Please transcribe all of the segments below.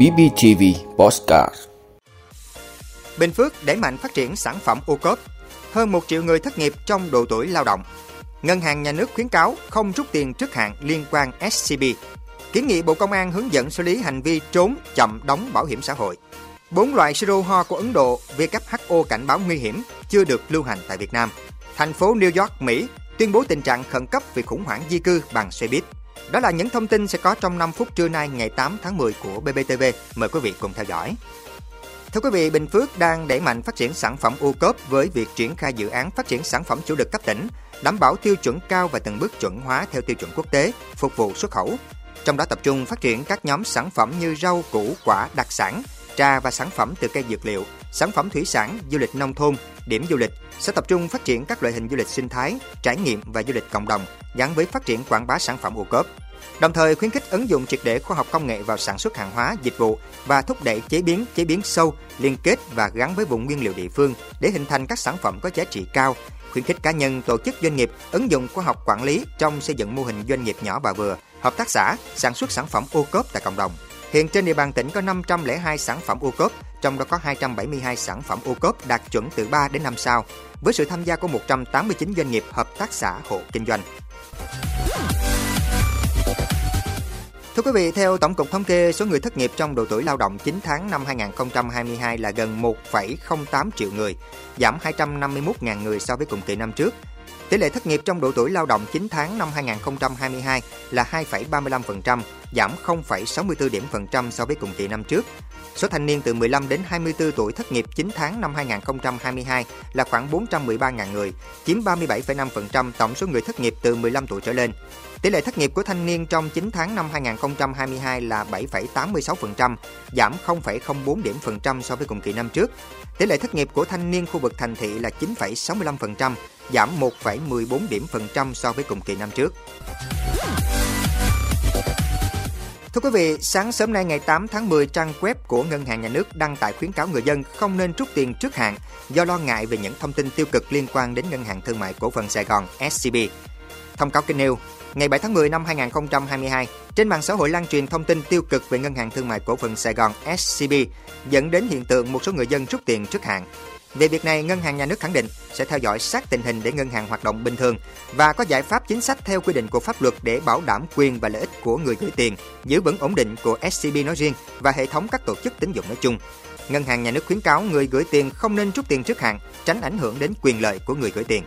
BBTV Postcard Bình Phước đẩy mạnh phát triển sản phẩm ô cốp. Hơn 1 triệu người thất nghiệp trong độ tuổi lao động. Ngân hàng nhà nước khuyến cáo không rút tiền trước hạn liên quan SCB. Kiến nghị Bộ Công an hướng dẫn xử lý hành vi trốn chậm đóng bảo hiểm xã hội. Bốn loại siro ho của Ấn Độ WHO cảnh báo nguy hiểm chưa được lưu hành tại Việt Nam. Thành phố New York, Mỹ tuyên bố tình trạng khẩn cấp vì khủng hoảng di cư bằng xe buýt. Đó là những thông tin sẽ có trong 5 phút trưa nay ngày 8 tháng 10 của BBTV. Mời quý vị cùng theo dõi. Thưa quý vị, Bình Phước đang đẩy mạnh phát triển sản phẩm ô cốp với việc triển khai dự án phát triển sản phẩm chủ lực cấp tỉnh, đảm bảo tiêu chuẩn cao và từng bước chuẩn hóa theo tiêu chuẩn quốc tế, phục vụ xuất khẩu. Trong đó tập trung phát triển các nhóm sản phẩm như rau, củ, quả, đặc sản, trà và sản phẩm từ cây dược liệu, sản phẩm thủy sản, du lịch nông thôn, điểm du lịch sẽ tập trung phát triển các loại hình du lịch sinh thái, trải nghiệm và du lịch cộng đồng gắn với phát triển quảng bá sản phẩm ô cốp. Đồng thời khuyến khích ứng dụng triệt để khoa học công nghệ vào sản xuất hàng hóa, dịch vụ và thúc đẩy chế biến, chế biến sâu, liên kết và gắn với vùng nguyên liệu địa phương để hình thành các sản phẩm có giá trị cao, khuyến khích cá nhân, tổ chức doanh nghiệp ứng dụng khoa học quản lý trong xây dựng mô hình doanh nghiệp nhỏ và vừa, hợp tác xã sản xuất sản phẩm ô cốp tại cộng đồng. Hiện trên địa bàn tỉnh có 502 sản phẩm ô cốp, trong đó có 272 sản phẩm ô cốp đạt chuẩn từ 3 đến 5 sao, với sự tham gia của 189 doanh nghiệp hợp tác xã hộ kinh doanh. Thưa quý vị, theo Tổng cục Thống kê, số người thất nghiệp trong độ tuổi lao động 9 tháng năm 2022 là gần 1,08 triệu người, giảm 251.000 người so với cùng kỳ năm trước. Tỷ lệ thất nghiệp trong độ tuổi lao động 9 tháng năm 2022 là 2,35%, giảm 0,64 điểm phần trăm so với cùng kỳ năm trước. Số thanh niên từ 15 đến 24 tuổi thất nghiệp 9 tháng năm 2022 là khoảng 413.000 người, chiếm 37,5% tổng số người thất nghiệp từ 15 tuổi trở lên. Tỷ lệ thất nghiệp của thanh niên trong 9 tháng năm 2022 là 7,86%, giảm 0,04 điểm phần trăm so với cùng kỳ năm trước. Tỷ lệ thất nghiệp của thanh niên khu vực thành thị là 9,65%, giảm 1,14 điểm phần trăm so với cùng kỳ năm trước. Thưa quý vị, sáng sớm nay ngày 8 tháng 10, trang web của Ngân hàng Nhà nước đăng tải khuyến cáo người dân không nên rút tiền trước hạn do lo ngại về những thông tin tiêu cực liên quan đến Ngân hàng Thương mại Cổ phần Sài Gòn SCB. Thông cáo kênh nêu, ngày 7 tháng 10 năm 2022, trên mạng xã hội lan truyền thông tin tiêu cực về Ngân hàng Thương mại Cổ phần Sài Gòn SCB, dẫn đến hiện tượng một số người dân rút tiền trước hạn. Về việc này, Ngân hàng Nhà nước khẳng định sẽ theo dõi sát tình hình để ngân hàng hoạt động bình thường và có giải pháp chính sách theo quy định của pháp luật để bảo đảm quyền và lợi ích của người gửi tiền, giữ vững ổn định của SCB nói riêng và hệ thống các tổ chức tín dụng nói chung. Ngân hàng Nhà nước khuyến cáo người gửi tiền không nên rút tiền trước hạn, tránh ảnh hưởng đến quyền lợi của người gửi tiền.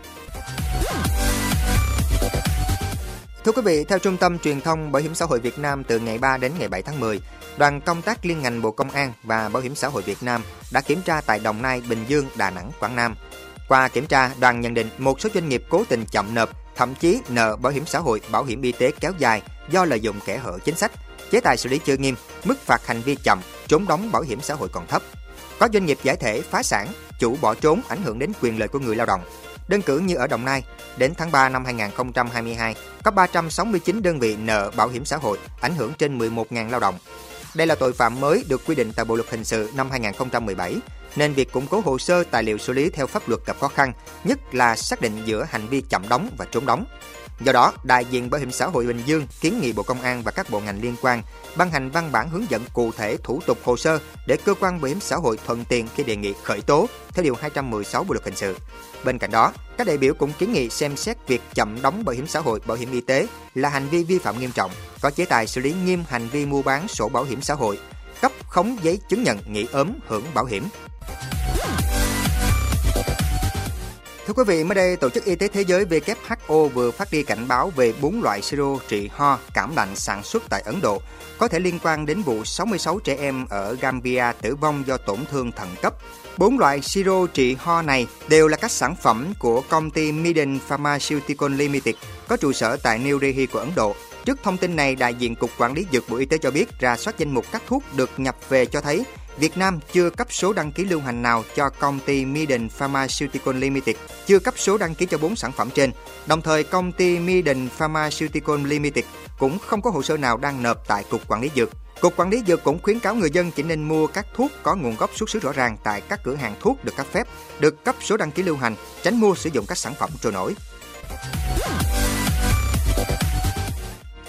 Thưa quý vị, theo Trung tâm Truyền thông Bảo hiểm xã hội Việt Nam từ ngày 3 đến ngày 7 tháng 10, đoàn công tác liên ngành Bộ Công an và Bảo hiểm xã hội Việt Nam đã kiểm tra tại Đồng Nai, Bình Dương, Đà Nẵng, Quảng Nam. Qua kiểm tra, đoàn nhận định một số doanh nghiệp cố tình chậm nộp, thậm chí nợ bảo hiểm xã hội, bảo hiểm y tế kéo dài do lợi dụng kẻ hở chính sách, chế tài xử lý chưa nghiêm, mức phạt hành vi chậm, trốn đóng bảo hiểm xã hội còn thấp. Có doanh nghiệp giải thể phá sản, chủ bỏ trốn ảnh hưởng đến quyền lợi của người lao động. Đơn cử như ở Đồng Nai, đến tháng 3 năm 2022, có 369 đơn vị nợ bảo hiểm xã hội, ảnh hưởng trên 11.000 lao động. Đây là tội phạm mới được quy định tại Bộ luật hình sự năm 2017, nên việc củng cố hồ sơ tài liệu xử lý theo pháp luật gặp khó khăn, nhất là xác định giữa hành vi chậm đóng và trốn đóng. Do đó, đại diện Bảo hiểm xã hội Bình Dương kiến nghị Bộ Công an và các bộ ngành liên quan ban hành văn bản hướng dẫn cụ thể thủ tục hồ sơ để cơ quan bảo hiểm xã hội thuận tiện khi đề nghị khởi tố theo điều 216 Bộ luật hình sự. Bên cạnh đó, các đại biểu cũng kiến nghị xem xét việc chậm đóng bảo hiểm xã hội, bảo hiểm y tế là hành vi vi phạm nghiêm trọng, có chế tài xử lý nghiêm hành vi mua bán sổ bảo hiểm xã hội, cấp khống giấy chứng nhận nghỉ ốm hưởng bảo hiểm. Thưa quý vị, mới đây Tổ chức Y tế Thế giới WHO vừa phát đi cảnh báo về bốn loại siro trị ho, cảm lạnh sản xuất tại Ấn Độ có thể liên quan đến vụ 66 trẻ em ở Gambia tử vong do tổn thương thận cấp. Bốn loại siro trị ho này đều là các sản phẩm của công ty Miden Pharmaceutical Limited có trụ sở tại New Delhi của Ấn Độ. Trước thông tin này, đại diện Cục Quản lý Dược Bộ Y tế cho biết ra soát danh mục các thuốc được nhập về cho thấy Việt Nam chưa cấp số đăng ký lưu hành nào cho công ty Miden Pharmaceutical Limited, chưa cấp số đăng ký cho 4 sản phẩm trên. Đồng thời, công ty Miden Pharmaceutical Limited cũng không có hồ sơ nào đang nộp tại Cục Quản lý Dược. Cục Quản lý Dược cũng khuyến cáo người dân chỉ nên mua các thuốc có nguồn gốc xuất xứ rõ ràng tại các cửa hàng thuốc được cấp phép, được cấp số đăng ký lưu hành, tránh mua sử dụng các sản phẩm trôi nổi.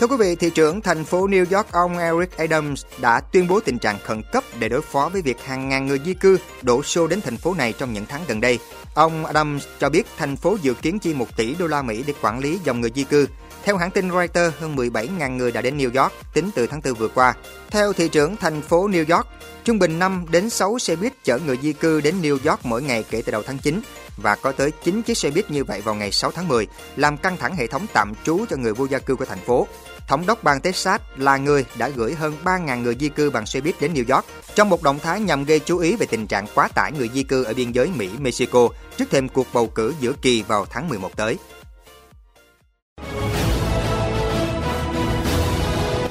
Thưa quý vị, thị trưởng thành phố New York ông Eric Adams đã tuyên bố tình trạng khẩn cấp để đối phó với việc hàng ngàn người di cư đổ xô đến thành phố này trong những tháng gần đây. Ông Adams cho biết thành phố dự kiến chi 1 tỷ đô la Mỹ để quản lý dòng người di cư. Theo hãng tin Reuters, hơn 17.000 người đã đến New York tính từ tháng 4 vừa qua. Theo thị trưởng thành phố New York, trung bình 5 đến 6 xe buýt chở người di cư đến New York mỗi ngày kể từ đầu tháng 9 và có tới 9 chiếc xe buýt như vậy vào ngày 6 tháng 10, làm căng thẳng hệ thống tạm trú cho người vô gia cư của thành phố. Thống đốc bang Texas là người đã gửi hơn 3.000 người di cư bằng xe buýt đến New York trong một động thái nhằm gây chú ý về tình trạng quá tải người di cư ở biên giới Mỹ-Mexico trước thêm cuộc bầu cử giữa kỳ vào tháng 11 tới.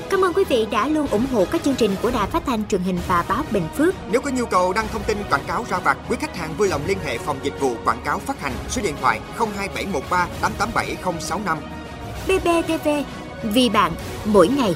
Cảm ơn quý vị đã luôn ủng hộ các chương trình của Đài Phát thanh truyền hình và báo Bình Phước. Nếu có nhu cầu đăng thông tin quảng cáo ra vặt, quý khách hàng vui lòng liên hệ phòng dịch vụ quảng cáo phát hành số điện thoại 02713 887065. BBTV, vì bạn, mỗi ngày.